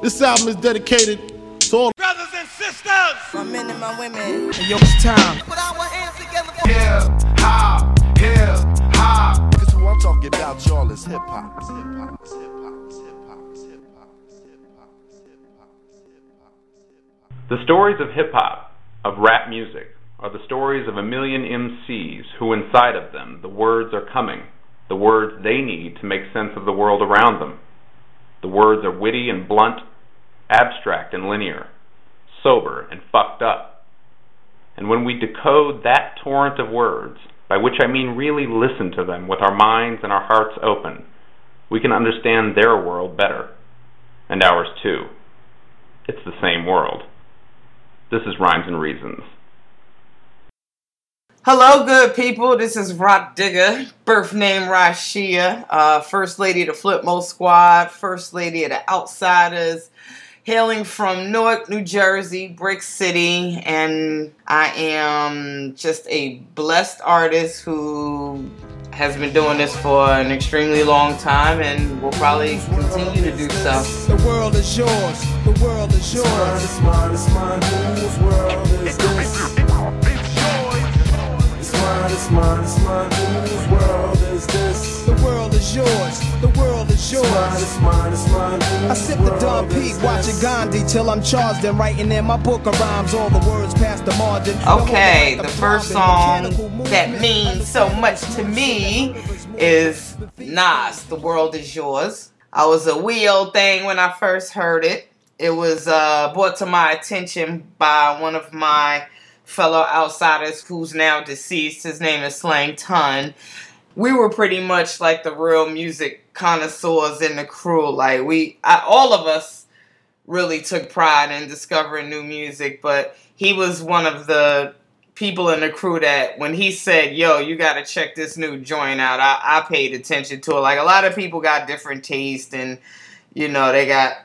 This album is dedicated to all brothers and sisters. My men and my women. Hey, yo, it's time. Put our hands together for Hip hop, hip hop. Cause who I'm talking about, y'all, is hip hop. Hip hop, hip hop, hip hop, hip hop, hip hop, hip hop, hip hop. The stories of hip hop, of rap music, are the stories of a million MCs who, inside of them, the words are coming, the words they need to make sense of the world around them. The words are witty and blunt, abstract and linear, sober and fucked up. And when we decode that torrent of words, by which I mean really listen to them with our minds and our hearts open, we can understand their world better, and ours too. It's the same world. This is Rhymes and Reasons. Hello, good people. This is Rah Digga, birth name Rashia, uh, First Lady of the Flipmode Squad, First Lady of the Outsidaz, hailing from Newark, New Jersey, Brick City, and I am just a blessed artist who has been doing this for an extremely long time and will probably continue to do so. The world is yours. The world is yours. It's mine, it's mine, whose world is this? It's mine, it's mine, it's mine, whose world is this? The world is yours. The world is It's mine, yours. it's mine, it's mine, whose I sip the Don world Pete, is watching? Gandhi till I'm charged and writing in my book of rhymes. All the words past the margin. Okay, the first song that means so much to me is Nas, The World Is Yours. I was a wee old thing when I first heard it. It was uh, brought to my attention by one of my fellow outsiders who's now deceased. His name is Slang Ton. We were pretty much like the real music connoisseurs in the crew. Like we, I, all of us really took pride in discovering new music, but he was one of the people in the crew that when he said, "Yo, you got to check this new joint out," I, I paid attention to it. Like a lot of people got different taste, and you know they got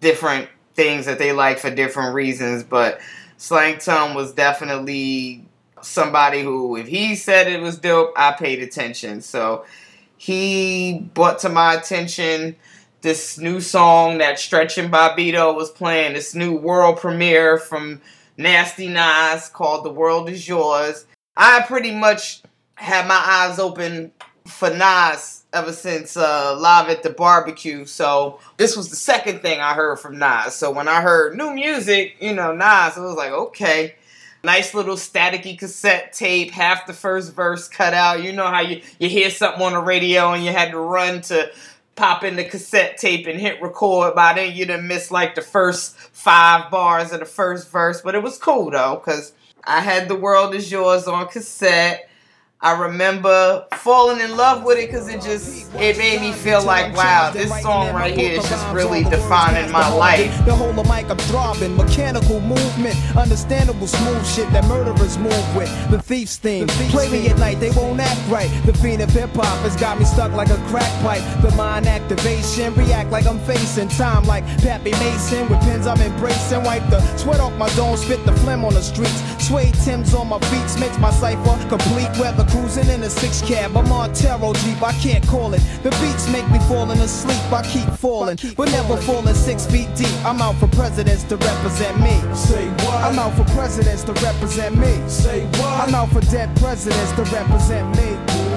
different things that they like for different reasons. But Slang Ton was definitely somebody who, if he said it was dope, I paid attention. So he brought to my attention this new song that Stretch and Bobbito was playing, this new world premiere from Nasty Nas called The World Is Yours. I pretty much had my eyes open for Nas ever since uh, Live at the Barbecue. So this was the second thing I heard from Nas. So when I heard new music, you know, Nas, I was like, okay. Nice little staticky cassette tape, half the first verse cut out. You know how you, you hear something on the radio and you had to run to pop in the cassette tape and hit record. By then, you'd have miss like the first five bars of the first verse. But it was cool though, because I had The World Is Yours on cassette. I remember falling in love with it because it just it made me feel like wow, this song right here is just really defining my life. The whole of mic I'm throbbing, mechanical movement, understandable smooth shit that murderers move with. The thief's theme, play me at night, they won't act right. The fiend of hip hop has got me stuck like a crack pipe. The mind activation, react like I'm facing time like Pappy Mason with pins I'm embracing. Wipe the sweat off my dome, spit the phlegm on the streets. Suede Tim's on my beats makes my cipher complete. Weather cruising in a six cab, I'm on Taro Jeep, I can't call it. The beats make me falling asleep, I keep falling, but never falling six feet deep. I'm out for presidents to represent me. Say what? I'm out for presidents to represent me. Say what? I'm out for dead presidents to represent me.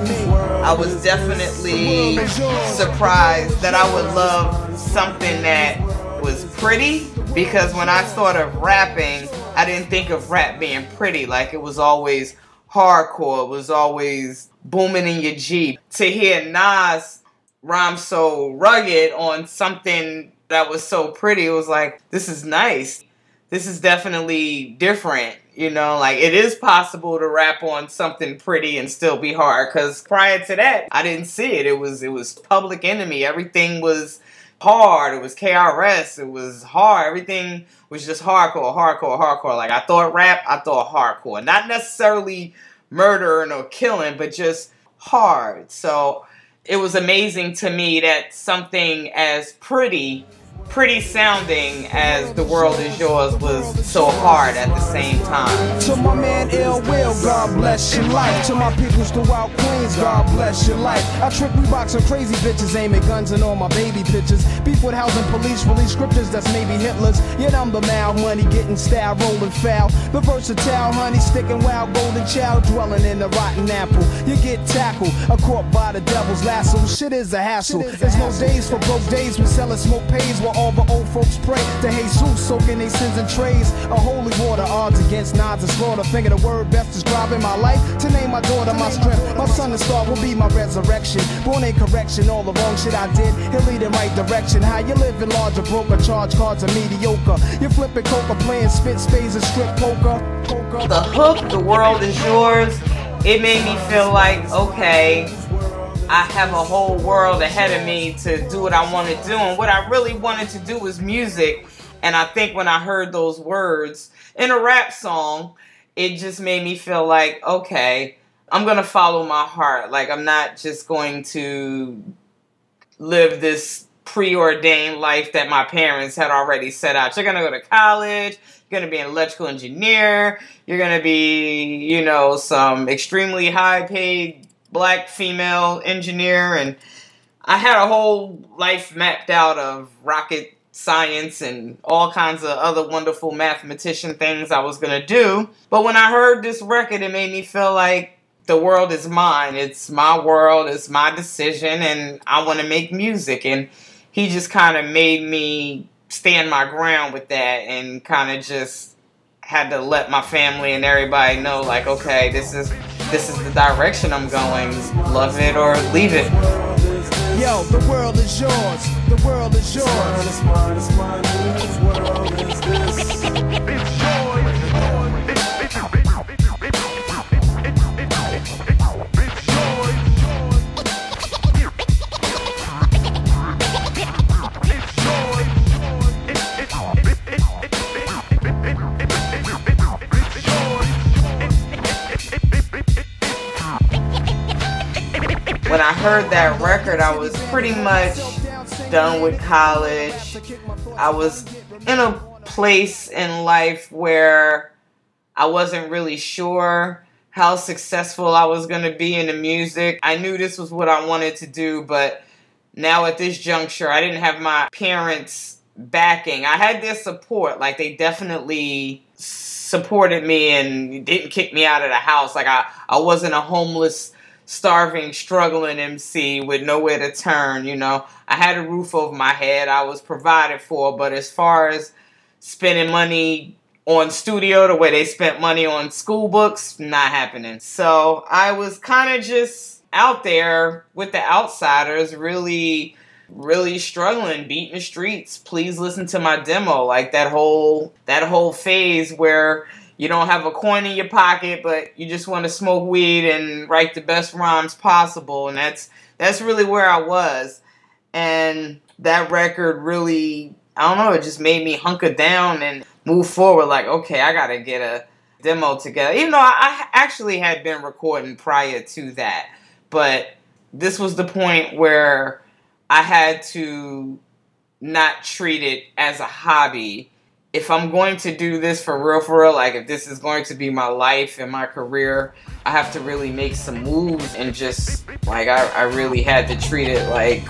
me. I was definitely surprised that I would love something that was pretty because when I thought of rapping, I didn't think of rap being pretty. Like it was always hardcore, was always booming in your Jeep. To hear Nas rhyme so rugged on something that was so pretty, it was like, this is nice. This is definitely different. You know, like it is possible to rap on something pretty and still be hard. Cause prior to that, I didn't see it. It was it was Public Enemy. Everything was hard. It was KRS. It was hard. Everything was just hardcore, hardcore, hardcore. Like I thought rap, I thought hardcore. Not necessarily murdering or killing, but just hard. So it was amazing to me that something as pretty pretty sounding as The World Is Yours was so hard at the same time. To my man Ill Will, God bless your life. To my peoples throughout Queens, God bless your life. I trick Reeboks and crazy bitches, aiming guns and all my baby pictures. Beef with housing police, release scriptures that's maybe Hitler's. Yet I'm the mal money, getting style, rolling foul. The versatile honey, sticking wild, golden child, dwelling in the rotten apple. You get tackled, a caught by the devil's lasso. Shit is a hassle. There's no days for broke days. We sellin' smoke pays while all the old folks pray to Jesus, soaking their sins in trays. A holy water, odds against nods and slaughter. Finger the word best describing my life. To name my daughter my strength. My son and star will be my resurrection. Born in correction, all the wrong shit I did. He'll lead in right direction. How you living larger, broker, charge cards are mediocre. You flipping coca, playing spit spades and strip poker. poker. The hook, The World Is Yours, it made me feel like, okay, I have a whole world ahead of me to do what I want to do. And what I really wanted to do was music. And I think when I heard those words in a rap song, it just made me feel like, okay, I'm going to follow my heart. Like, I'm not just going to live this preordained life that my parents had already set out. You're going to go to college, you're going to be an electrical engineer, you're going to be, you know, some extremely high paid black female engineer. And I had a whole life mapped out of rocket science and all kinds of other wonderful mathematician things I was going to do. But when I heard this record, it made me feel like the world is mine. It's my world, it's my decision, and I want to make music. And he just kind of made me stand my ground with that and kind of just had to let my family and everybody know like okay this is this is the direction i'm going love it or leave it Yo, the world is yours. The world is yours. Heard that record i was pretty much done with college. I was in a place in life where i wasn't really sure how successful i was going to be in the music. I knew this was what i wanted to do but now at this juncture i didn't have my parents backing. I had their support like they definitely supported me and didn't kick me out of the house. Like i, I wasn't a homeless starving, struggling MC with nowhere to turn. You know, I had a roof over my head, I was provided for, but as far as spending money on studio the way they spent money on school books, not happening. So I was kind of just out there with the outsiders, really. Really struggling, beating the streets. Please listen to my demo. Like that whole that whole phase where you don't have a coin in your pocket, but you just want to smoke weed and write the best rhymes possible. And that's that's really where I was. And that record really, I don't know, it just made me hunker down and move forward. Like, okay, I gotta get a demo together. Even though I actually had been recording prior to that, but this was the point where I had to not treat it as a hobby if I'm going to do this for real, for real, like if this is going to be my life and my career, I have to really make some moves and just like I, I really had to treat it like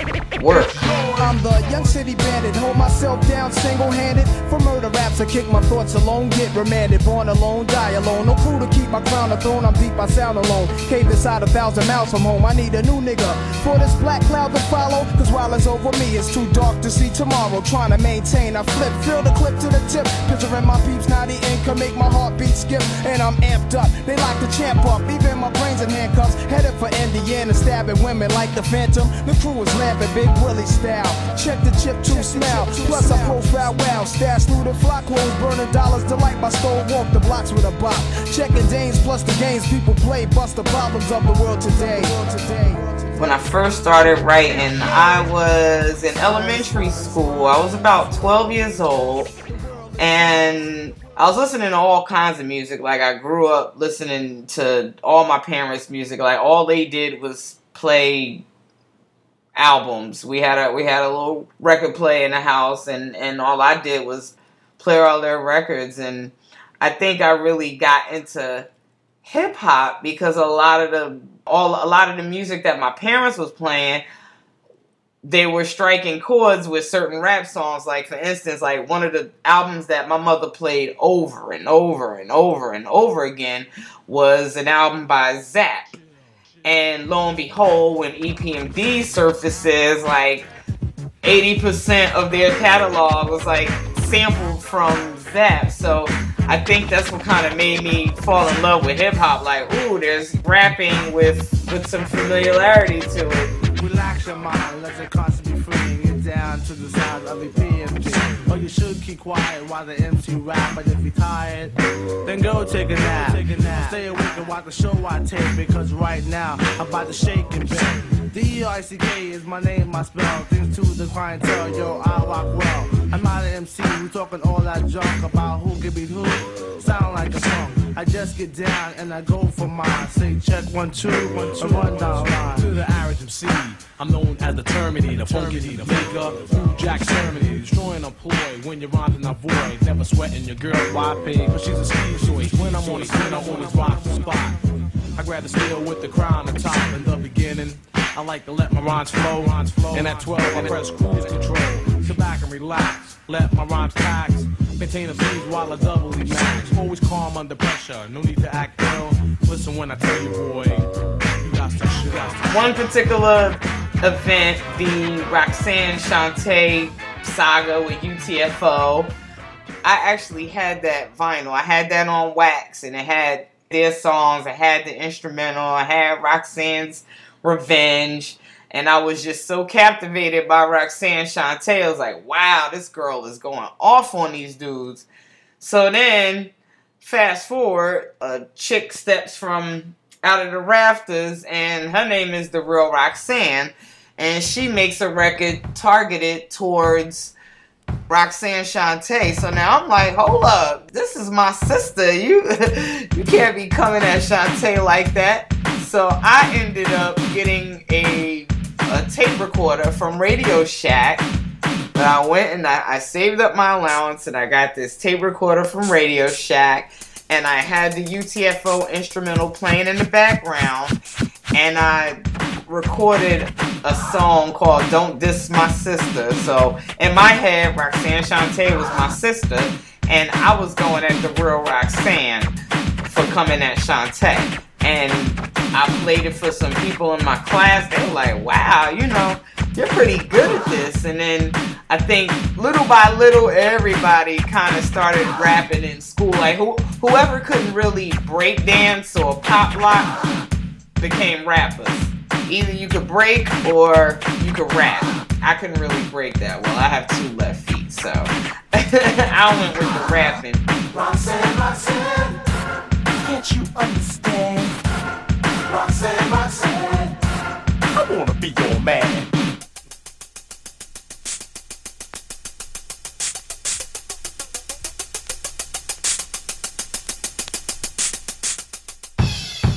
work. I'm the young city bandit, hold myself down single-handed. For murder raps, I kick my thoughts alone, get remanded. Born alone, die alone. No crew to keep my crown a throne, I'm deep, I sound alone. Cave inside a thousand miles from home, I need a new nigga. For this black cloud to follow, cause while it's over me, it's too dark to see tomorrow. Trying to maintain, I flip, fill the clip to the tip. Picturing my peeps, now the income make my heartbeat skip. And I'm amped up, they like to champ up. Even my brains in handcuffs, headed for Indiana, stabbing women like the Phantom. The crew is laughing, Big Willie style. Check the chip to smell. Plus, I profile wow. Stash through the flock clothes, burning dollars. Delight my stole, walk the blocks with a bop. Checking dames plus the games people play. Bust the problems of the world today. When I first started writing, I was in elementary school. I was about 12 years old. And I was listening to all kinds of music. Like I grew up listening to all my parents' music. Like all they did was play albums. We had a we had a little record player in the house, and and all I did was play all their records. And I think I really got into hip hop because a lot of the all a lot of the music that my parents was playing they were striking chords with certain rap songs. Like for instance, like one of the albums that my mother played over and over and over and over again was an album by Zapp. And lo and behold, when EPMD surfaces, like 80% of their catalog was like sampled from Zapp. So I think that's what kind of made me fall in love with hip hop. Like, ooh, there's rapping with with some familiarity to it. Relax your mind, let your conscience be free and get down to the sound of the PMP. Or you should keep quiet while the MC rap, but if you're tired, then go take a nap. Take a nap. Stay awake and watch the show I tape because right now I'm about to shake and bake. D-E-I-C-K is my name, my spell. Things to the clientele, yo, I rock well. I'm not an MC who talking all that junk about who can beat who. Sound like a song. I just get down and I go for mine. Say check one, two, one, two, run down line. To the average MC, I'm known as the Terminator, funky the maker, New Jack Terminator, destroying a ploy when you're rhyming a void. Never sweating your girl, why pay? Cause she's a schizoid. When I'm on the scene, I always rock the spot. I grab the steel with the crown on top in the beginning. I like to let my rhymes flow, rhymes flow. And at 12, I press cruise control. Sit back and relax, let my rhymes tax. Maintain a speed while I doubly max. Always calm under pressure, no need to act ill. Listen when I tell you, boy, you got to shit. One particular event, the Roxanne Shante saga with UTFO, I actually had that vinyl. I had that on wax and it had their songs, I had the instrumental, I had Roxanne's Revenge. And I was just so captivated by Roxanne Shante. I was like, wow, this girl is going off on these dudes. So then, fast forward, a chick steps from out of the rafters, and her name is the real Roxanne. And she makes a record targeted towards Roxanne Shante. So now I'm like, hold up, this is my sister. You you can't be coming at Shante like that. So I ended up getting a a tape recorder from Radio Shack. But I went and I, I saved up my allowance and I got this tape recorder from Radio Shack and I had the UTFO instrumental playing in the background and I recorded a song called Don't Diss My Sister. So in my head, Roxanne Shante was my sister and I was going at the real Roxanne for coming at Shante. And I played it for some people in my class. They were like, wow, you know, you're pretty good at this. And then I think little by little, everybody kind of started rapping in school. Like who, whoever couldn't really break dance or pop lock became rappers. Either you could break or you could rap. I couldn't really break that well. I have two left feet, so I went with the rapping. Roxanne, Roxanne, Can't you understand?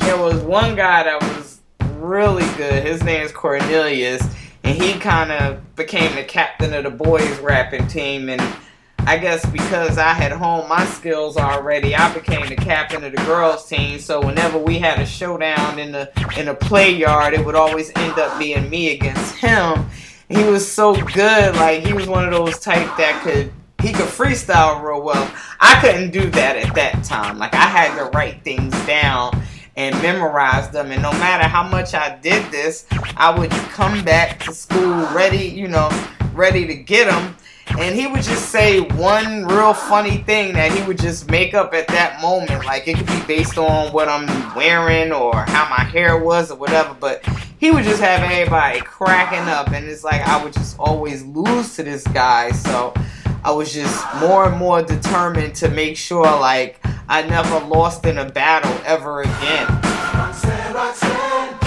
There was one guy that was really good. His name is Cornelius, and he kind of became the captain of the boys rapping team. And I guess because I had honed my skills already, I became the captain of the girls team. So whenever we had a showdown in the in the play yard, it would always end up being me against him. He was so good, like he was one of those type that could he could freestyle real well. I couldn't do that at that time. Like I had to write things down and memorize them. And no matter how much I did this, I would come back to school ready, you know, ready to get them. And he would just say one real funny thing that he would just make up at that moment. Like it could be based on what I'm wearing or how my hair was or whatever. But he would just have everybody cracking up. And it's like I would just always lose to this guy. So I was just more and more determined to make sure like I never lost in a battle ever again. Roxanne, Roxanne.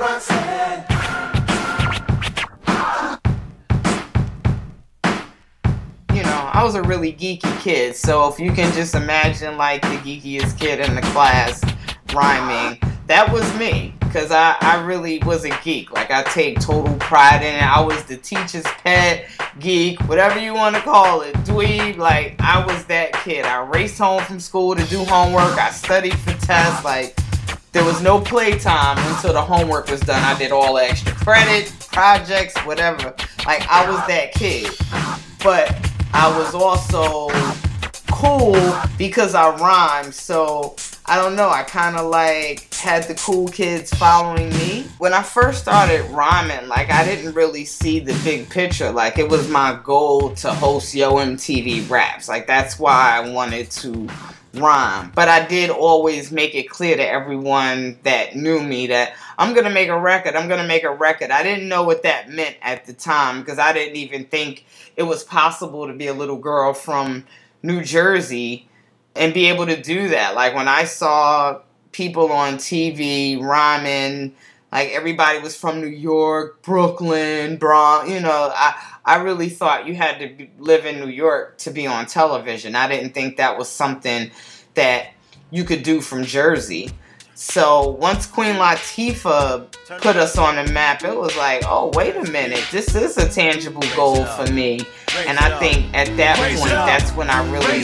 Roxanne, I was a really geeky kid, so if you can just imagine like the geekiest kid in the class rhyming, that was me. because I, I really was a geek. Like I take total pride in it. I was the teacher's pet, geek, whatever you want to call it, dweeb. Like I was that kid. I raced home from school to do homework. I studied for tests. Like there was no playtime until the homework was done. I did all extra credit, projects, whatever. Like I was that kid. But I was also cool because I rhymed. So I don't know. I kind of like had the cool kids following me. When I first started rhyming, like I didn't really see the big picture. Like it was my goal to host Yo MTV Raps. Like that's why I wanted to rhyme. But I did always make it clear to everyone that knew me that I'm going to make a record. I'm going to make a record. I didn't know what that meant at the time because I didn't even think it was possible to be a little girl from New Jersey and be able to do that. Like when I saw people on TV rhyming, like everybody was from New York, Brooklyn, Bronx, you know, I I really thought you had to be, live in New York to be on television. I didn't think that was something that you could do from Jersey. So once Queen Latifah put us on the map, it was like, oh, wait a minute, this is a tangible goal for me. And I think at that point, that's when I really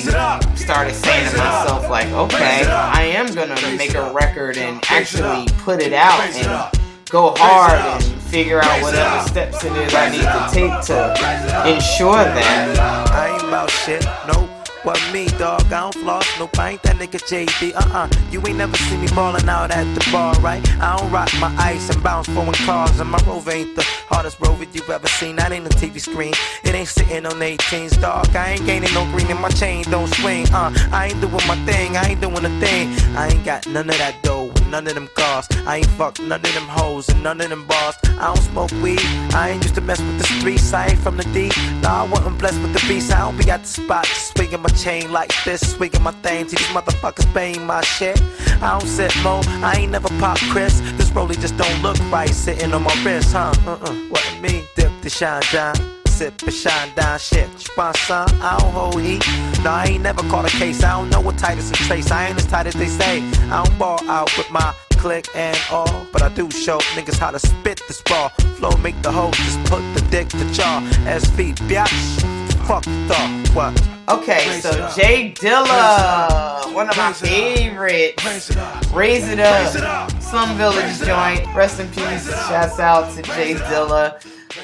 started saying to myself, like, okay, I am gonna make a record and actually put it out and go hard and figure out whatever steps it is I need to take to ensure that. I ain't about shit, nope. What me, dog? I don't floss, nope. I ain't that nigga JD. Uh uh. You ain't never seen me ballin' out at the bar, right? I don't rock my ice and bounce foreign cars, and my rover ain't the hardest rover you've ever seen. That ain't a TV screen. It ain't sitting on 18s, dog. I ain't gaining no green in my chain, don't swing. Uh, I ain't doing my thing, I ain't doing a thing. I ain't got none of that dough, none of them cars. I ain't fuck none of them hoes and none of them bars. I don't smoke weed, I ain't used to mess with the streets. I ain't from the D. Nah, I wasn't blessed with the beast. I don't be at the spot, swinging my chain like this, swinging my thing. To these motherfuckers paying my shit. I don't sit low, I ain't never pop Chris. This rollie just don't look right, sitting on my wrist, huh? Uh-uh. What it mean? Dip the shine down. Sip and shine down shit. You want some? I don't hold heat. No, I ain't never caught a case. I don't know what Titus and Trace. I ain't as tight as they say. I don't ball out with my click and all. But I do show niggas how to spit this ball. Flow make the hoe just put the dick to jaw. SV, biatch. Fuck the what? Okay, so J Dilla, one of my favorites. Raise it up. Slum Village joint. Rest in peace. Shouts out to J Dilla.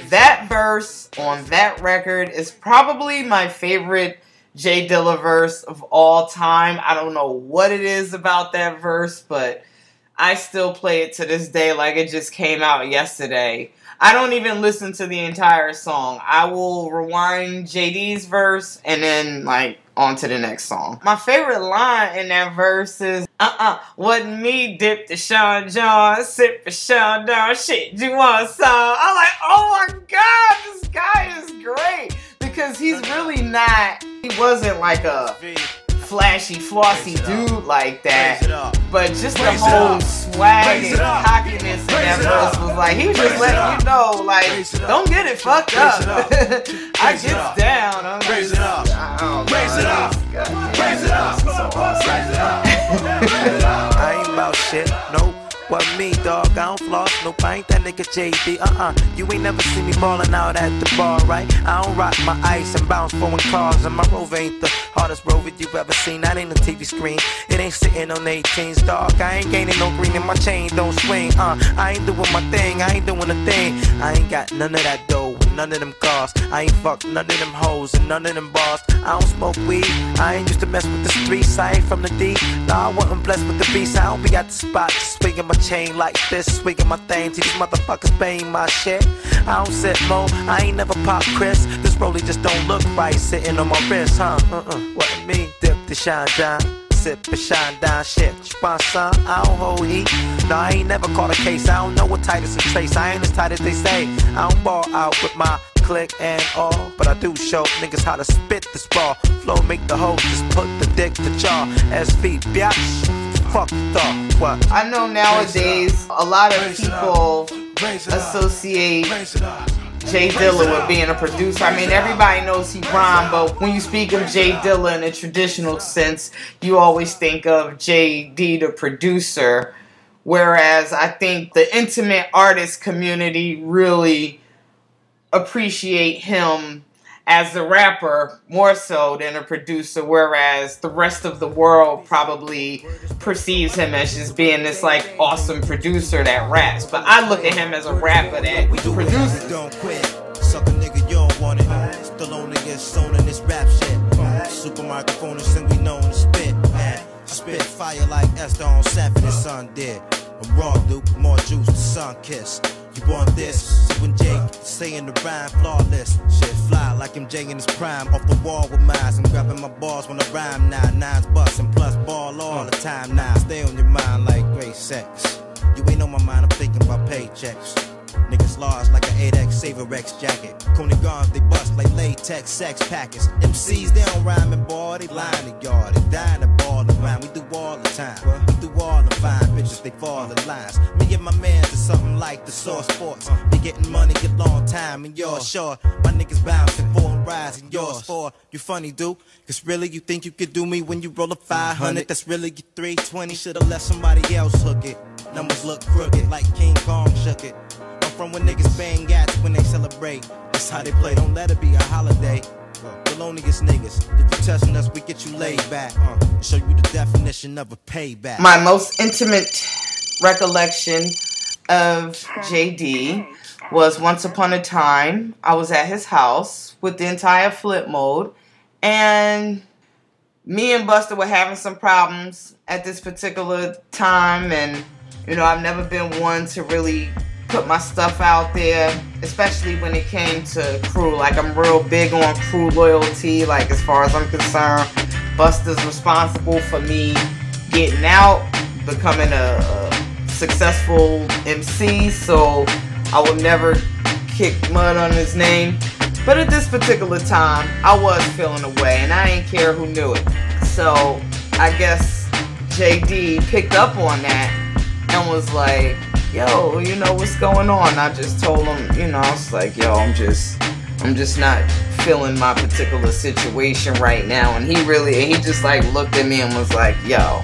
That verse on that record is probably my favorite J Dilla verse of all time. I don't know what it is about that verse, but I still play it to this day like it just came out yesterday. I don't even listen to the entire song. I will rewind JD's verse and then like on to the next song. My favorite line in that verse is uh-uh, wasn't me dip the Sean John, sip the Sean down, shit, you want some? I'm like, oh my god, this guy is great. Because he's really not, he wasn't like a flashy, flossy dude like that. But just the whole swag and cockiness in that verse was like, he was just letting you know, like, don't get it fucked up. I get down. I'm Raise it up. I don't know. Raise it up. Raise it up. so awesome. I ain't about shit, nope. What me, dog? I don't floss, nope. I ain't that nigga JD. Uh uh. You ain't never seen me ballin' out at the bar, right? I don't rock my ice and bounce foreign cars, and my rover ain't the hardest rover you've ever seen. That ain't a TV screen. It ain't sitting on 18s, dog. I ain't gaining no green in my chain, don't swing. Uh, I ain't doing my thing, I ain't doing a thing. I ain't got none of that dough, none of them cars. I ain't fuck none of them hoes and none of them bars. I don't smoke weed, I ain't used to mess with the streets. I ain't from the D. Nah, I wasn't blessed with the beast. I don't be at the spot, swinging my chain like this, swinging my thing. To these motherfuckers paying my shit. I don't sit low, I ain't never pop Chris. This rollie just don't look right, sitting on my wrist, huh? Uh-uh. What it mean? Dip the shine down. Sip and shine down shit. Want? I don't hold heat. No, I ain't never caught a case. I don't know what Titus and Trace. I ain't as tight as they say. I don't ball out with my click and all. But I do show niggas how to spit this ball. Flow make the hoe just put the dick to jaw. SV, biatch. Fuck the what? I know nowadays a lot of people associate J Dilla with being a producer. I mean, everybody knows he rhymed, but when you speak of J Dilla in a traditional sense, you always think of JD the producer. Whereas I think the intimate artist community really appreciate him as a rapper more so than a producer, whereas the rest of the world probably perceives him as just being this like awesome producer that raps. But I look at him as a rapper that produces. Don't quit. Suck a nigga, you don't want it. Still on niggas sewn in this rap shit. Super microphone is we known to spit. Spit fire like Esther on Sappy the sun did. I'm raw, Duke, more juice, the sun kiss. You want this? So when Jake saying the rhyme flawless, shit fly like MJ in his prime. Off the wall with mines, I'm grabbing my balls when I rhyme now. Nines bustin' plus ball all the time now. Stay on your mind like great sex. You ain't on my mind, I'm thinking about paychecks. Niggas large like an 8X Saver X jacket. Coney guns, they bust like latex sex packets. MCs, they don't rhyme and boy, they line the yard. They dying to ball the rhyme. We do all the time. We do all the fine bitches, they fall in lines. Me and my mans is something like the source sports. They getting money, get long time, and yours sure. My niggas bouncing, fall and rise, and yours for. You funny, dude. Cause really, you think you could do me when you roll a 500? That's really your 320. Should've let somebody else hook it. Numbers look crooked like King Kong shook it. From when niggas bang gats when they celebrate. That's how they play. Don't let it be a holiday. Felonious niggas. If you testing us, we get you laid back. Uh, show you the definition of a payback. My most intimate recollection of JD was once upon a time I was at his house with the entire Flipmode and me and Busta were having some problems at this particular time and you know I've never been one to really put my stuff out there especially when it came to crew. Like I'm real big on crew loyalty like as far as I'm concerned. Busta's responsible for me getting out becoming a, successful MC so I will never kick mud on his name. But at this particular time I was feeling away and I didn't care who knew it. So I guess JD picked up on that and was like, yo, you know what's going on? I just told him, you know, I was like, yo, I'm just I'm just not feeling my particular situation right now. And he really he just like looked at me and was like, yo,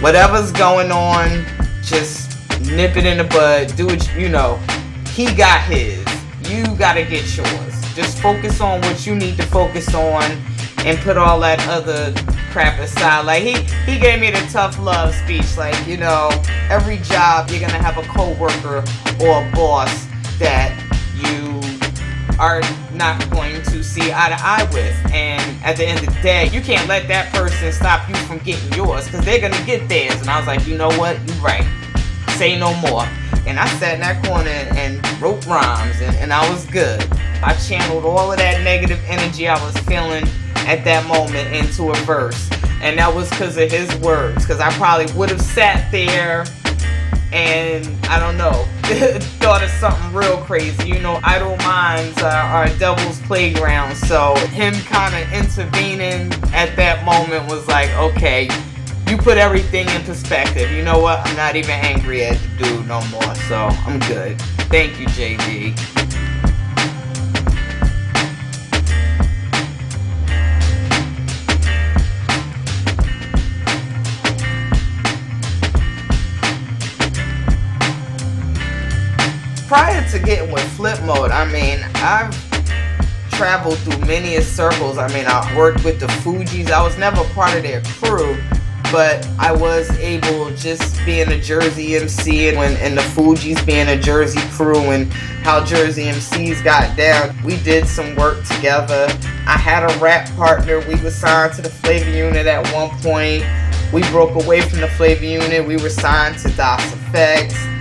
whatever's going on, just nip it in the bud. Do it, you know. He got his. You gotta get yours. Just focus on what you need to focus on and put all that other crap aside. Like he he gave me the tough love speech. Like you know, every job you're gonna have a coworker or a boss that you are not going to see eye to eye with. And at the end of the day, you can't let that person stop you from getting yours because they're gonna get theirs. And I was like, you know what? You're right. Say no more. And I sat in that corner and wrote rhymes, and, and I was good. I channeled all of that negative energy I was feeling at that moment into a verse. And that was because of his words. Because I probably would have sat there and I don't know, thought of something real crazy. You know, idle minds are, are devil's playground. So him kind of intervening at that moment was like, okay, you put everything in perspective. You know what? I'm not even angry at the dude no more. So I'm good. Thank you, JD. Prior to getting with Flipmode, I mean, I've traveled through many circles. I mean, I worked with the Fugees. I was never part of their crew, but I was able just being a Jersey MC and when and the Fugees being a Jersey crew and how Jersey MCs got down. We did some work together. I had a rap partner. We were signed to the Flavor Unit at one point. We broke away from the Flavor Unit. We were signed to DOS Effects.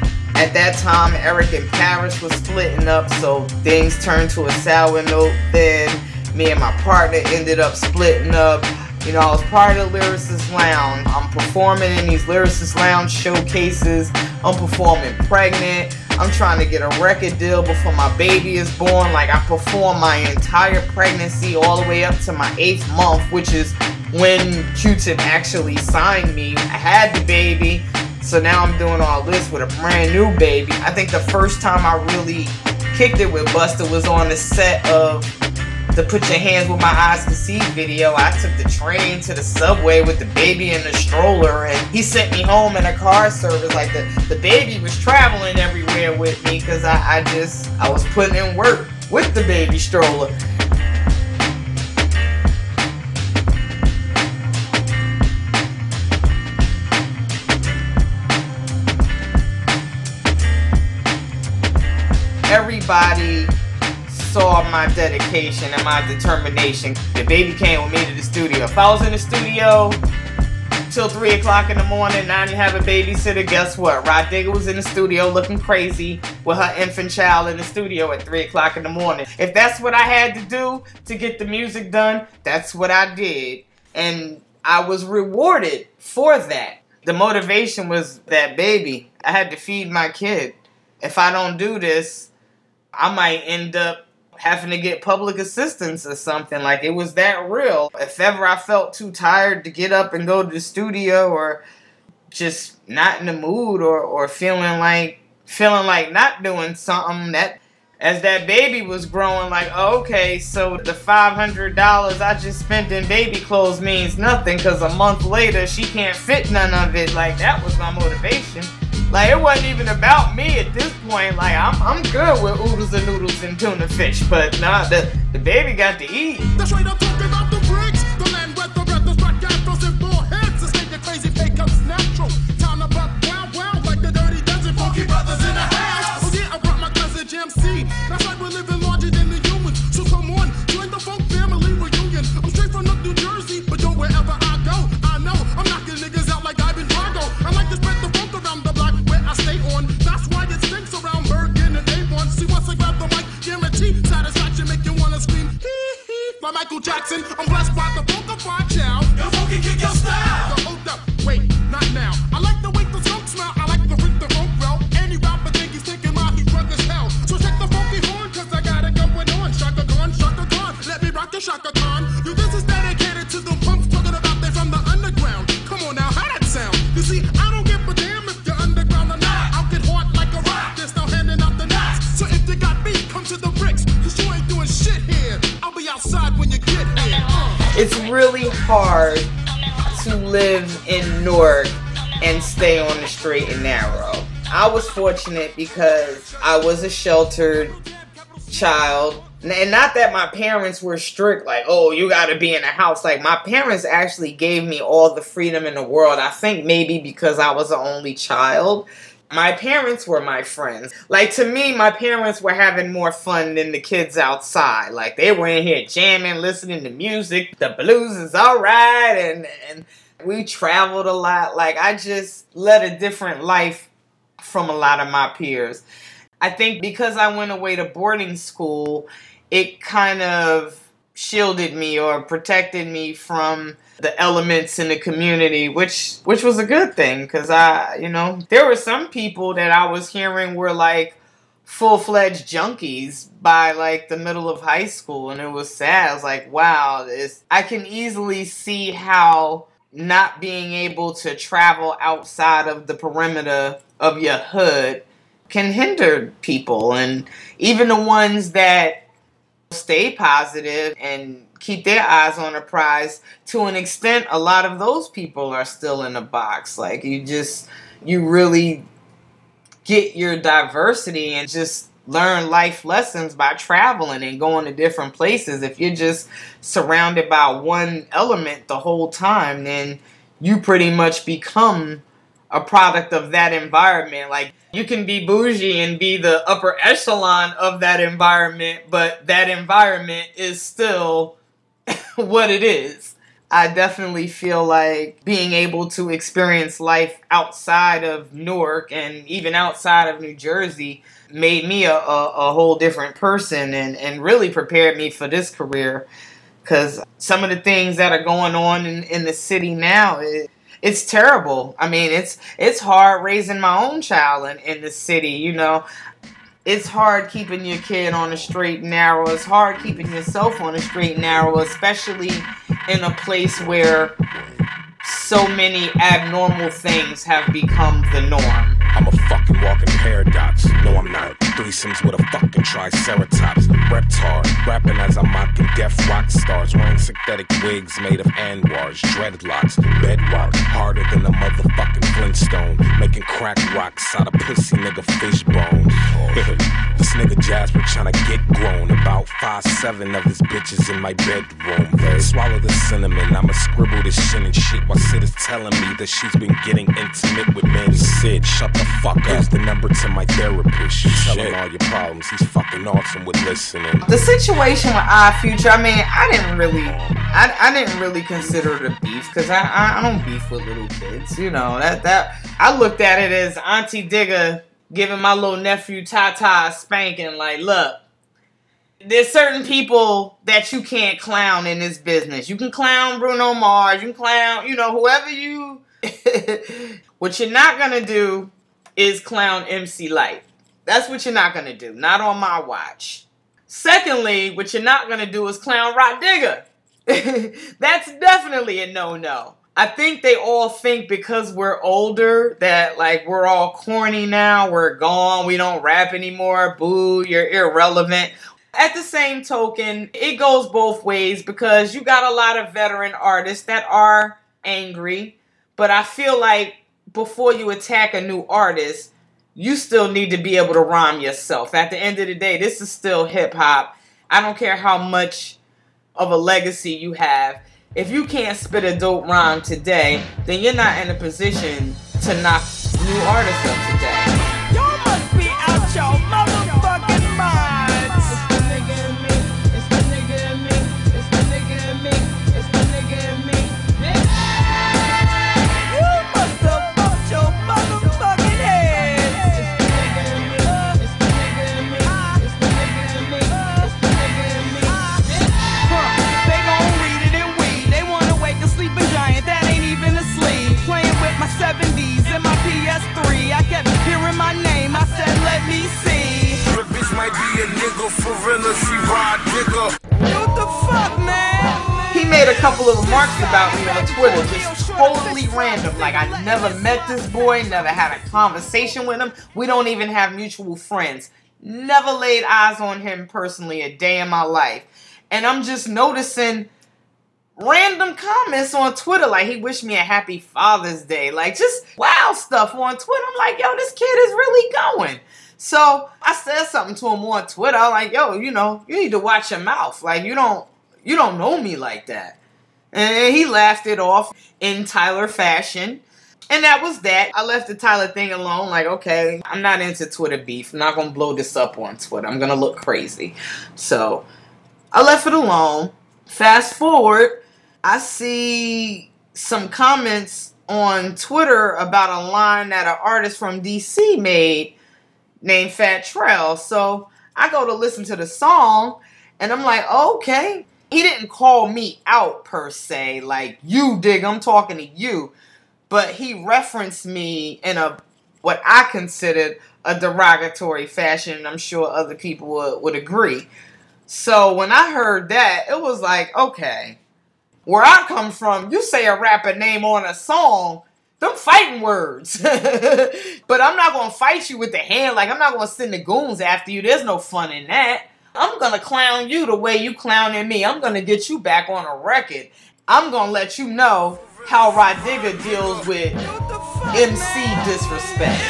At that time, Erick and Parrish was splitting up, so things turned to a sour note. Then me and my partner ended up splitting up. You know, I was part of Lyricist Lounge. I'm performing in these Lyricist Lounge showcases. I'm performing pregnant. I'm trying to get a record deal before my baby is born. Like, I perform my entire pregnancy all the way up to my eighth month, which is when Q-Tip actually signed me. I had the baby. So now I'm doing all this with a brand new baby. I think the first time I really kicked it with Busta was on the set of the Put Your Hands Where My Eyes Can See video. I took the train to the subway with the baby in the stroller, and he sent me home in a car service. Like the, the baby was traveling everywhere with me because I, I just, I was putting in work with the baby stroller. Everybody saw my dedication and my determination. The baby came with me to the studio. If I was in the studio till 3 o'clock in the morning and I didn't have a babysitter, guess what? Rah Digga was in the studio looking crazy with her infant child in the studio at 3 o'clock in the morning. If that's what I had to do to get the music done, that's what I did. And I was rewarded for that. The motivation was that baby. I had to feed my kid. If I don't do this, I might end up having to get public assistance or something. Like it was that real. If ever I felt too tired to get up and go to the studio or just not in the mood or, or feeling like feeling like not doing something that as that baby was growing like oh, okay so the $500 i just spent in baby clothes means nothing because a month later she can't fit none of it like that was my motivation like it wasn't even about me at this point. Like I'm I'm good with oodles and noodles and tuna fish, but nah, the the baby got to eat. Fortunate because I was a sheltered child. And not that my parents were strict, like, oh, you gotta be in a house. Like, my parents actually gave me all the freedom in the world. I think maybe because I was the only child. My parents were my friends. Like, to me, my parents were having more fun than the kids outside. Like, they were in here jamming, listening to music. The blues is alright. And, and we traveled a lot. Like, I just led a different life from a lot of my peers. I think because I went away to boarding school, it kind of shielded me or protected me from the elements in the community, which which was a good thing because I, you know, there were some people that I was hearing were like full fledged junkies by like the middle of high school, and it was sad. I was like, wow, this I can easily see how not being able to travel outside of the perimeter of your hood can hinder people. And even the ones that stay positive and keep their eyes on a prize to an extent a lot of those people are still in a box. Like you just you really get your diversity and just learn life lessons by traveling and going to different places if you're just surrounded by one element the whole time then you pretty much become a product of that environment. Like you can be bougie and be the upper echelon of that environment, but that environment is still what it is. I definitely feel like being able to experience life outside of Newark and even outside of New Jersey made me a, a, a whole different person and, and really prepared me for this career. Because some of the things that are going on in, in the city now, it, it's terrible. I mean, it's it's hard raising my own child in, in the city, you know. It's hard keeping your kid on the straight and narrow. It's hard keeping yourself on the straight and narrow, especially in a place where so many abnormal things have become the norm. Walking paradox. No, I'm not. Threesomes with a fucking triceratops. Reptar, rapping as I'm mocking deaf rock stars. Wearing synthetic wigs made of anwars, dreadlocks, bedrock, harder than a motherfucking Flintstone. Making crack rocks out of pussy nigga fish bones. this nigga Jasper tryna get grown. About five seven of his bitches in my bedroom. Swallow the cinnamon, I'ma scribble this shit and shit while Sid is telling me that she's been getting intimate with men. Sid, shut the fuck up. Here's the number to my therapist. You tell all your problems. He's fucking awesome with listening. The situation with Odd Future, I mean, I didn't really, I, I didn't really consider it a beef because I, I I don't beef with little kids. You know that that I looked at it as Auntie Digger giving my little nephew Tata a spanking. Like, look, there's certain people that you can't clown in this business. You can clown Bruno Mars, you can clown, you know, whoever you. what you're not gonna do is clown MC Lyte. That's what you're not gonna do. Not on my watch. Secondly, what you're not gonna do is clown Rah Digga. That's definitely a no-no. I think they all think because we're older that like we're all corny now, we're gone, we don't rap anymore, boo, you're irrelevant. At the same token, it goes both ways because you got a lot of veteran artists that are angry, but I feel like before you attack a new artist, you still need to be able to rhyme yourself. At the end of the day, this is still hip hop. I don't care how much of a legacy you have. If you can't spit a dope rhyme today, then you're not in a position to knock new artists up a for real if she Rah Digga. What the fuck, man? He made a couple of remarks about me on Twitter, just totally random. Like I never met this boy, never had a conversation with him. We don't even have mutual friends. Never laid eyes on him personally a day in my life. And I'm just noticing random comments on Twitter, like he wished me a happy Father's Day, like just wild stuff on Twitter. I'm like, yo, this kid is really going. So I said something to him on Twitter, like, yo, you know, you need to watch your mouth. Like you don't you don't know me like that. And he laughed it off in Tyler fashion. And that was that. I left the Tyler thing alone. Like, okay, I'm not into Twitter beef. I'm not to blow this up on Twitter. I'm to look crazy. So I left it alone. Fast forward, I see some comments on Twitter about a line that an artist from DC made named Fat Trel. So I go to listen to the song and I'm like, okay. He didn't call me out per se, like you dig, I'm talking to you. But he referenced me in a what I considered a derogatory fashion, and I'm sure other people would, would agree. So when I heard that, it was like, okay, where I come from, you say a rapper name on a song, them fighting words. but I'm not gonna fight you with the hand, like I'm not gonna send the goons after you. There's no fun in that. I'm gonna clown you the way you clowning me. I'm gonna get you back on a record. I'm gonna let you know how Rod deals with MC disrespect.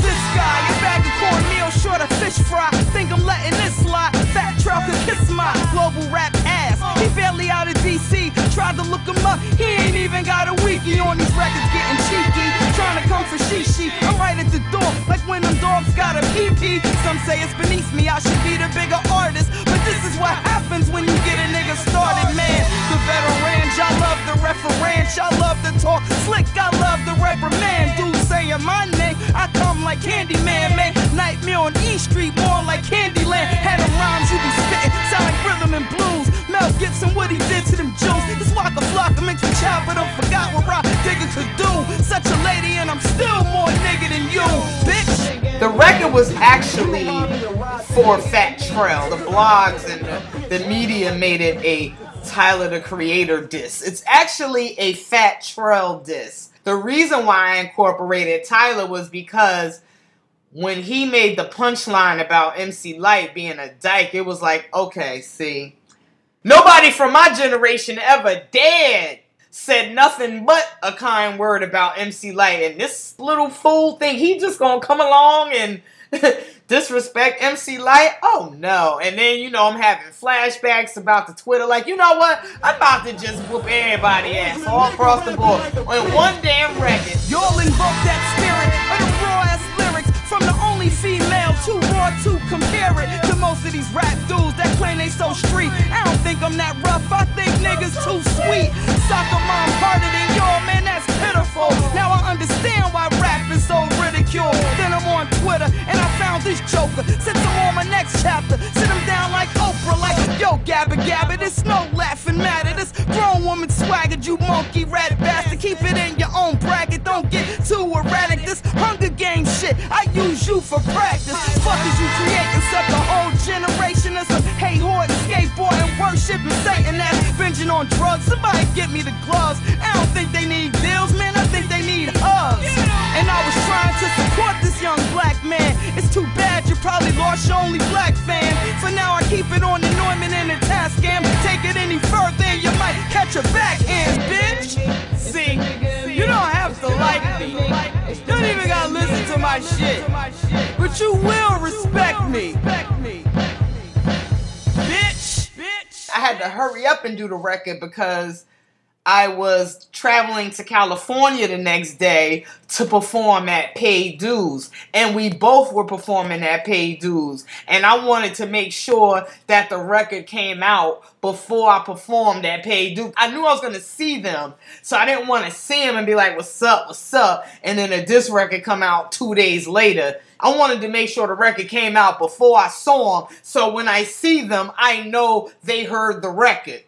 This guy, a bag of cornmeal, short of fish fry. Think I'm letting this slide. Fat Trel could kiss my global rap ass. He barely out of DC. Tried to look him up. He ain't even got a wiki on these records getting cheeky. Trying to come for shishi. I'm right at the door, like when them dogs got a pee-pee. Some say it's beneath me. I should be the bigger artist. But this is what happens when you get a nigga started, man. The veterans, y'all love the reference. Y'all love to talk slick. I love the reprimand. Forgot what could do. Such a lady, and I'm still more nigga than you, bitch. The record was actually for Fat Trel. The blogs and the, the media made it a Tyler the Creator diss. It's actually a Fat Trel diss. The reason why I incorporated Tyler was because when he made the punchline about MC Lyte being a dyke, it was like, okay, see, nobody from my generation ever dared said nothing but a kind word about MC Lyte, and this little fool think he just gonna come along and disrespect MC Lyte? Oh no! And then you know I'm having flashbacks about the Twitter, like you know what? I'm about to just whoop everybody ass all across the board on one damn record. Y'all invoke that spirit from the only female too raw to compare it to most of these rap dudes that claim they so street. I don't think I'm that rough. I think niggas too sweet. Soccer mom harder than y'all, man. That's pitiful. Now I understand why rap is so ridiculed. Then I'm on Twitter and I found this joker. Sent him on my next chapter. Sit him down like Oprah, like yo, Gabba Gabba. This no laughing matter. This grown woman swaggered, you monkey rat bastard. Keep it in your own bracket. Don't get too erratic. Shit, I use you for practice. Fuck is you creating such a whole generation of some hate hoarding, skateboarding, worshiping Satan that's binging on drugs. Somebody get me the gloves. I don't think they need deals, man. I think they need hugs. And I was trying to support this young black man. It's too bad you probably lost your only black fan. For now, I keep it on the Neumann and the task scam. Take it any further, and you might catch a back end, bitch. See, you don't have to like me. Don't even gotta listen to my shit. But you will respect me. Bitch. Bitch. I had to hurry up and do the record because I was traveling to California the next day to perform at Paid Dues. And we both were performing at Paid Dues. And I wanted to make sure that the record came out before I performed at Paid Dues. I knew I was going to see them. So I didn't want to see them and be like, what's up, what's up? And then a disc record come out two days later. I wanted to make sure the record came out before I saw them. So when I see them, I know they heard the record.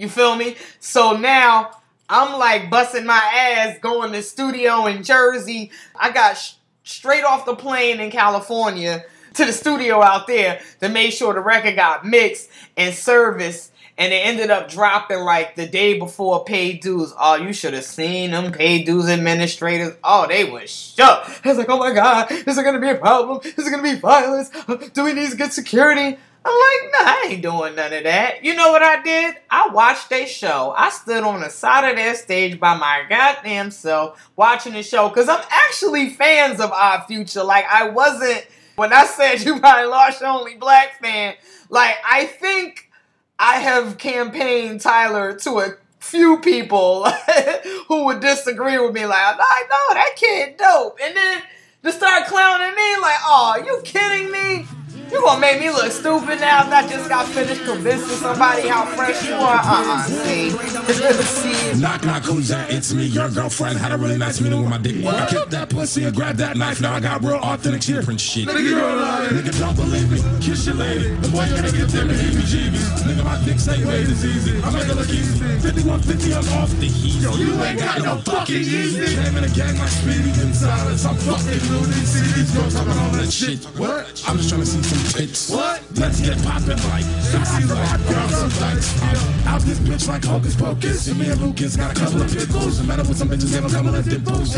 You feel me? So now I'm like busting my ass going to studio in Jersey. I got sh- straight off the plane in California to the studio out there to make sure the record got mixed and serviced. And it ended up dropping like the day before paid dues. Oh, you should have seen them paid dues administrators. Oh, they were shook. I was like, oh my God, is going to be a problem? Is going to be violence? Uh, do we need to get security? I'm like, nah, I ain't doing none of that. You know what I did? I watched their show. I stood on the side of that stage by my goddamn self watching the show because I'm actually fans of Odd Future. Like, I wasn't, when I said you probably lost your only black fan, like, I think I have campaigned Tyler to a few people who would disagree with me. Like, I know that kid dope. And then to start clowning me, like, oh, you kidding me? You gonna make me look stupid now if I just got finished convincing somebody how fresh you are? Uh-uh, see? Knock knock, who's that? It's me, your girlfriend. Had a really nice meeting with my dick. I kicked that pussy and grabbed that knife. Now I got real authentic shit. Different shit. Nigga, you're a liar. Nigga, don't believe me. Kiss your lady. The boy gonna get them heebie-jeebies. Nigga, my dick say wait is easy. I make it look easy. 5150, I'm off the heat. Yo, you ain't got no fucking easy. Came in a gang like Speedy Gonzalez. I'm fucking loony. See these girls talking all that shit. What? I'm just trying to see some tits. What? Let's get poppin' like sexy hot girls and dykes. I'm out this bitch like Hocus Pocus. And me and Lucas got a couple of pickles. Met up with some bitches and a couple of dimples.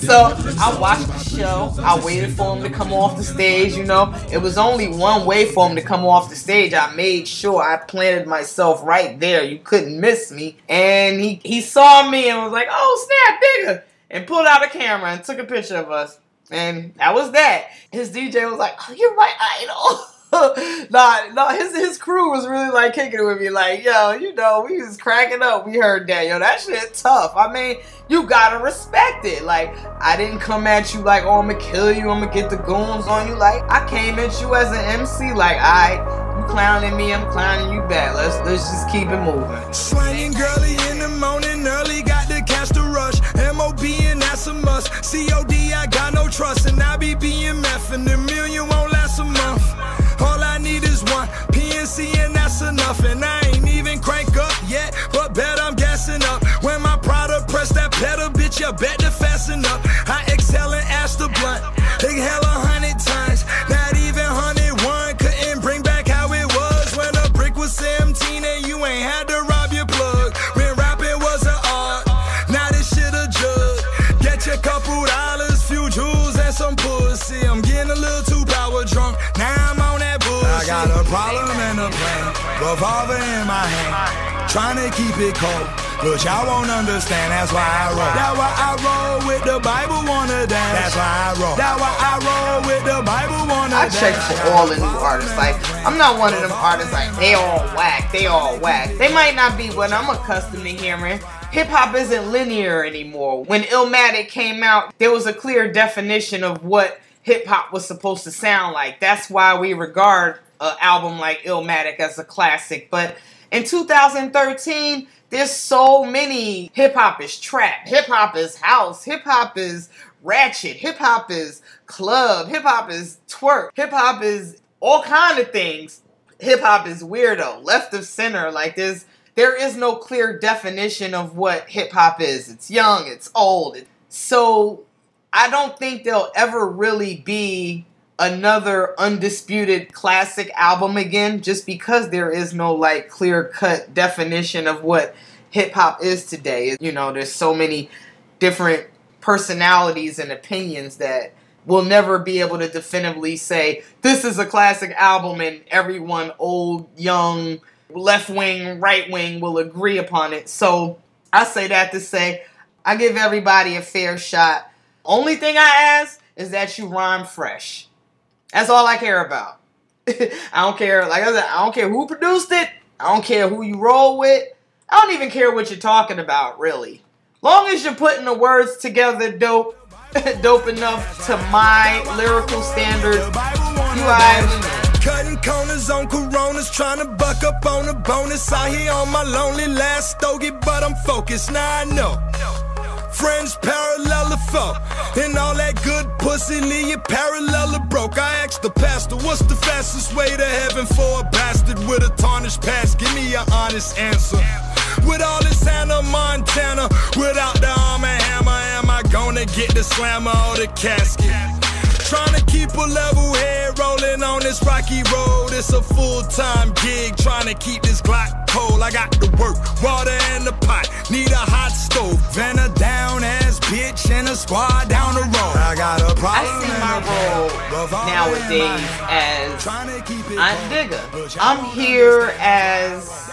So I watched the show. I waited for him to come off the stage. You know, it was only one way for him to come off the stage. I made sure I planted myself right there. You couldn't miss me. And he he saw me and was like, "Oh snap, nigga!" and pulled out a camera and took a picture of us. And that was that. His DJ was like, "Oh, you're my idol." nah, nah, his his crew was really like kicking it with me, like, yo, you know, we was cracking up. We heard that, yo, that shit tough. I mean, you gotta respect it. Like, I didn't come at you like, oh, I'm gonna kill you, I'm gonna get the goons on you. Like, I came at you as an MC, like, alright, you clowning me, I'm clowning you back. Let's let's just keep it moving. Swinging girly in the morning early, got to catch the rush. MOB and that's a must. COD, I got no trust, and I be BMF, and the million won't last a month. All I need is one PNC, and that's enough. And I ain't even crank up yet, but bet I'm gassing up. When my product press that pedal, bitch, you bet to fasten up. I exhale and ask the blunt. Revolver in my hand, trying to keep it cold. But y'all won't understand, that's why I roll. That's why I roll with the Bible wanna dance. That's why I roll. That's why I roll with the Bible wanna I dance. check for all the new artists. Like, I'm not one of them artists like they all whack, they all whack. They might not be what I'm accustomed to hearing. Hip hop isn't linear anymore. When Illmatic came out, there was a clear definition of what hip hop was supposed to sound like. That's why we regard an album like Illmatic as a classic. But in 2013, there's so many hip hop is trap, hip hop is house, hip hop is ratchet, hip hop is club, hip hop is twerk, hip hop is all kind of things. Hip hop is weirdo, left of center. Like there's there is no clear definition of what hip hop is. It's young, it's old. So I don't think there'll ever really be another undisputed classic album again just because there is no like clear cut definition of what hip hop is today. You know, there's so many different personalities and opinions that we'll never be able to definitively say this is a classic album and everyone old, young, left wing, right wing will agree upon it. So I say that to say I give everybody a fair shot. Only thing I ask is that you rhyme fresh. That's all I care about. I don't care, like I said, I don't care who produced it. I don't care who you roll with. I don't even care what you're talking about, really. Long as you're putting the words together dope, dope enough to my lyrical standard, you alright. Cutting corners on coronas, trying to buck up on a bonus. Out here on my lonely last stogie, but I'm focused. Now I know. Friends parallel foe. And all that good pussy you parallel broke. I asked the pastor, what's the fastest way to heaven for a bastard with a tarnished past? Give me an honest answer. With all this Hannah Montana, without the arm and hammer, am I gonna get the slammer or the casket? Trying to keep a level head rolling on this rocky road. It's a full time gig. Trying to keep this Glock cold. I got the work, water in the pot. Need a hot stove. Van a down ass bitch and a squad down the road. I got a problem. I see my role nowadays as I'm digger. I'm here as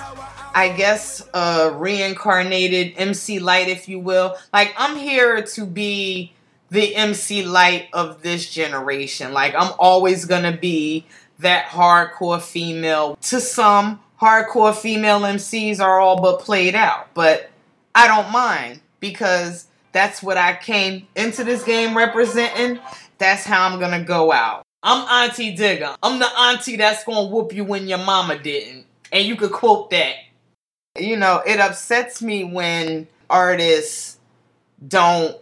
I guess a reincarnated MC Lyte, if you will. Like I'm here to be the MC Lyte of this generation. Like I'm always gonna be that hardcore female. To some, hardcore female MCs are all but played out, but I don't mind because that's what I came into this game representing. That's how I'm gonna go out. I'm Auntie Digga. I'm the auntie that's gonna whoop you when your mama didn't. And you could quote that. You know, it upsets me when artists don't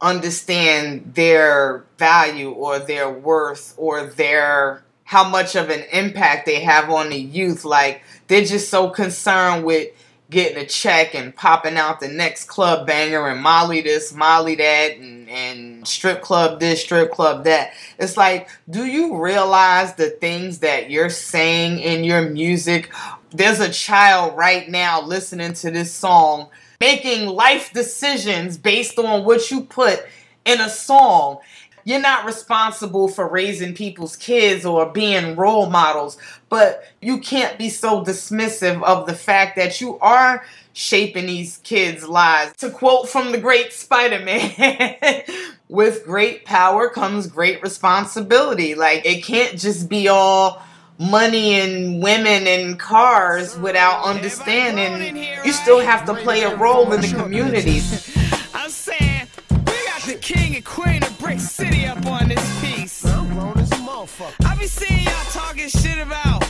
understand their value or their worth or their how much of an impact they have on the youth. Like they're just so concerned with getting a check and popping out the next club banger and Molly this, Molly that, and, and strip club this, strip club that. It's like, do you realize the things that you're saying in your music? There's a child right now listening to this song making life decisions based on what you put in a song. You're not responsible for raising people's kids or being role models, but you can't be so dismissive of the fact that you are shaping these kids' lives. To quote from the great Spider Man, with great power comes great responsibility. Like, it can't just be all money and women and cars without understanding you still have to play a role in the communities. I'm saying, we got the king and queen of Brick City up on this piece. I be seeing y'all talking shit about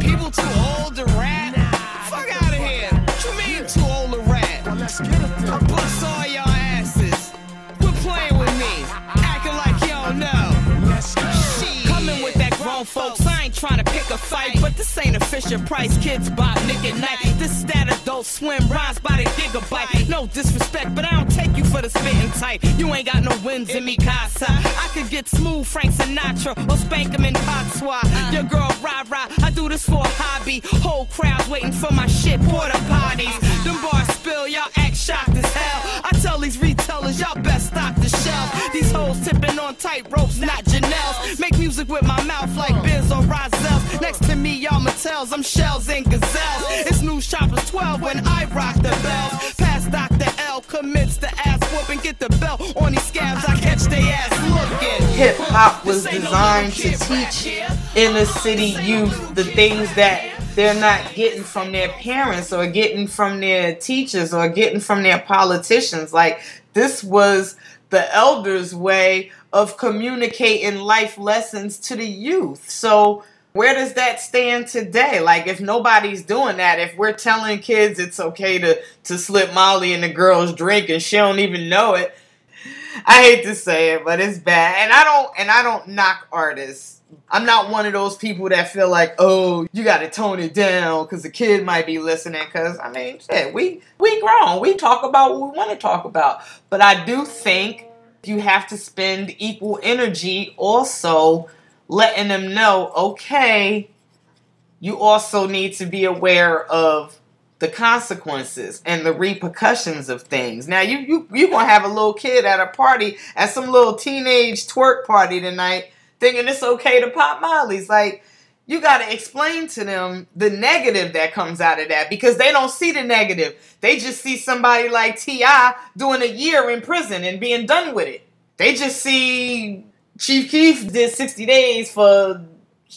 people too old to rap. Fuck out of here. What you mean too old to rap? I bust all y'all asses. Quit playing with me. Acting like y'all know. Coming with that grown folks. Trying to pick a fight, but this ain't a Fisher Price. Kids buy Nick at night. This is that adult swim rhymes by the gigabyte. No disrespect, but I don't take you for the spitting type. You ain't got no wins in me, casa. I could get smooth Frank Sinatra or spank him in patois. Your girl rah rah. I do this for a hobby. Whole crowds waiting for my shit. Porta potties. Them bars spill, y'all act shocked as hell. I tell these retailers, y'all best stock the shelf. These hoes tipping on tight ropes, not Janelle's. Make music with my mouth like Biz or Rahzel. Next to me, y'all Mattels, I'm shells and gazelles. It's News Choppers 12 when I rock the bells. Past Dr. L commits the ass whooping. Get the belt on these scabs, I catch they ass looking. Hip hop was designed to teach inner city youth the things that they're not getting from their parents or getting from their teachers or getting from their politicians. Like, this was the elders' way of communicating life lessons to the youth. So, where does that stand today? Like, if nobody's doing that, if we're telling kids it's okay to, to slip Molly in the girl's drink and she don't even know it, I hate to say it, but it's bad. And I don't and I don't knock artists. I'm not one of those people that feel like, oh, you got to tone it down because the kid might be listening. Because I mean, shit, we we grown, we talk about what we want to talk about. But I do think you have to spend equal energy also letting them know, okay, you also need to be aware of the consequences and the repercussions of things. Now you you you gonna have a little kid at a party at some little teenage twerk party tonight, thinking it's okay to pop Molly's. Like you got to explain to them the negative that comes out of that because they don't see the negative. They just see somebody like T.I. doing a year in prison and being done with it. They just see Chief Keef did 60 days for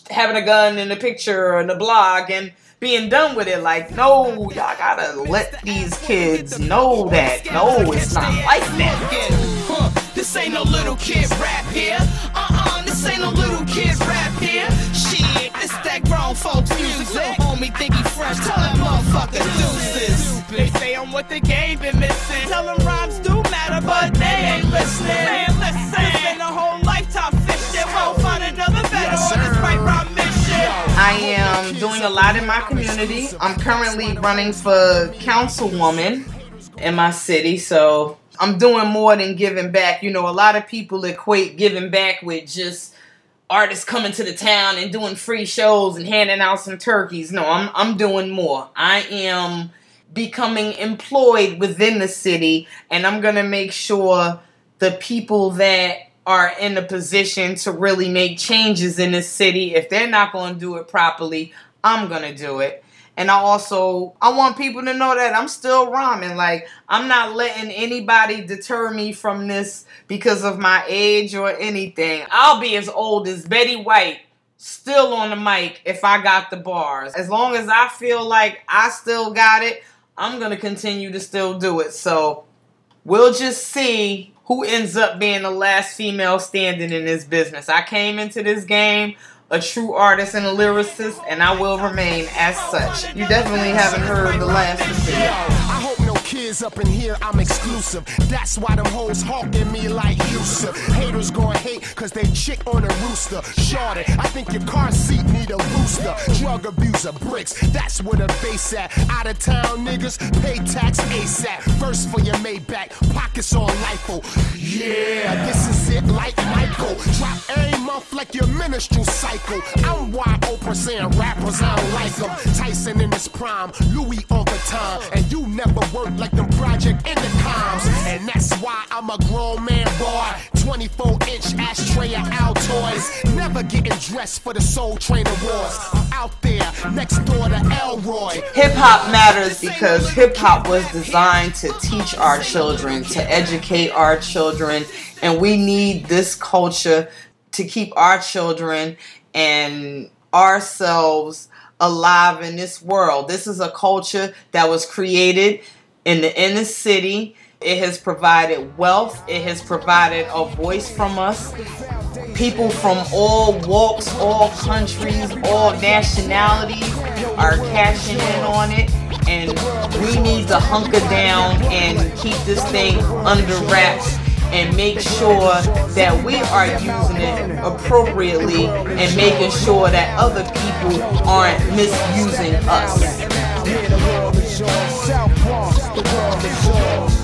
having a gun in the picture in the blog and being done with it. Like, no, y'all gotta let these kids know that. No, it's not like that. This ain't no little kid rap here. Uh-uh, this ain't no little kid rap here. Shit, this that grown folks music. Little homie think he fresh, tell that motherfucker deuces. They say I'm what the game been lot in my community. I'm currently running for councilwoman in my city, so I'm doing more than giving back. You know, a lot of people equate giving back with just artists coming to the town and doing free shows and handing out some turkeys. No, I'm I'm doing more. I am becoming employed within the city and I'm going to make sure the people that are in a position to really make changes in the city if they're not going to do it properly, I'm to do it. And I also I want people to know that I'm still rhyming. Like I'm not letting anybody deter me from this because of my age or anything. I'll be as old as Betty White still on the mic if I got the bars. As long as I feel like I still got it, I'm going to continue to still do it. So we'll just see who ends up being the last female standing in this business. I came into this game a true artist and a lyricist, and I will remain as such. You definitely haven't heard the last of it. Kids up in here, I'm exclusive. That's why them hoes hawking me like Yusuf. Haters gonna hate cause they chick on a rooster. Shorty, I think your car seat need a booster. Drug abuser, bricks, that's where the base at. Out of town niggas, pay tax ASAP. First for your Maybach, pockets on LIFO. Yeah, this is it like Michael. Drop every month like your minstrel cycle. I'm wide Oprah saying rappers, I don't like them. Tyson in his prime, Louis on the time. And you never worked like them project intercoms. And that's why I'm a grown man boy. 24 inch ashtray of Altoids. Never getting dressed for the Soul Train Awards. I'm out there next door to Elroy. Hip hop matters because hip hop was designed to teach our children, to educate our children, and we need this culture to keep our children and ourselves alive in this world. This is a culture that was created in the inner city. It has provided wealth, it has provided a voice from us. People from all walks, all countries, all nationalities are cashing in on it. And we need to hunker down and keep this thing under wraps and make sure that we are using it appropriately and making sure that other people aren't misusing us. The world is yours.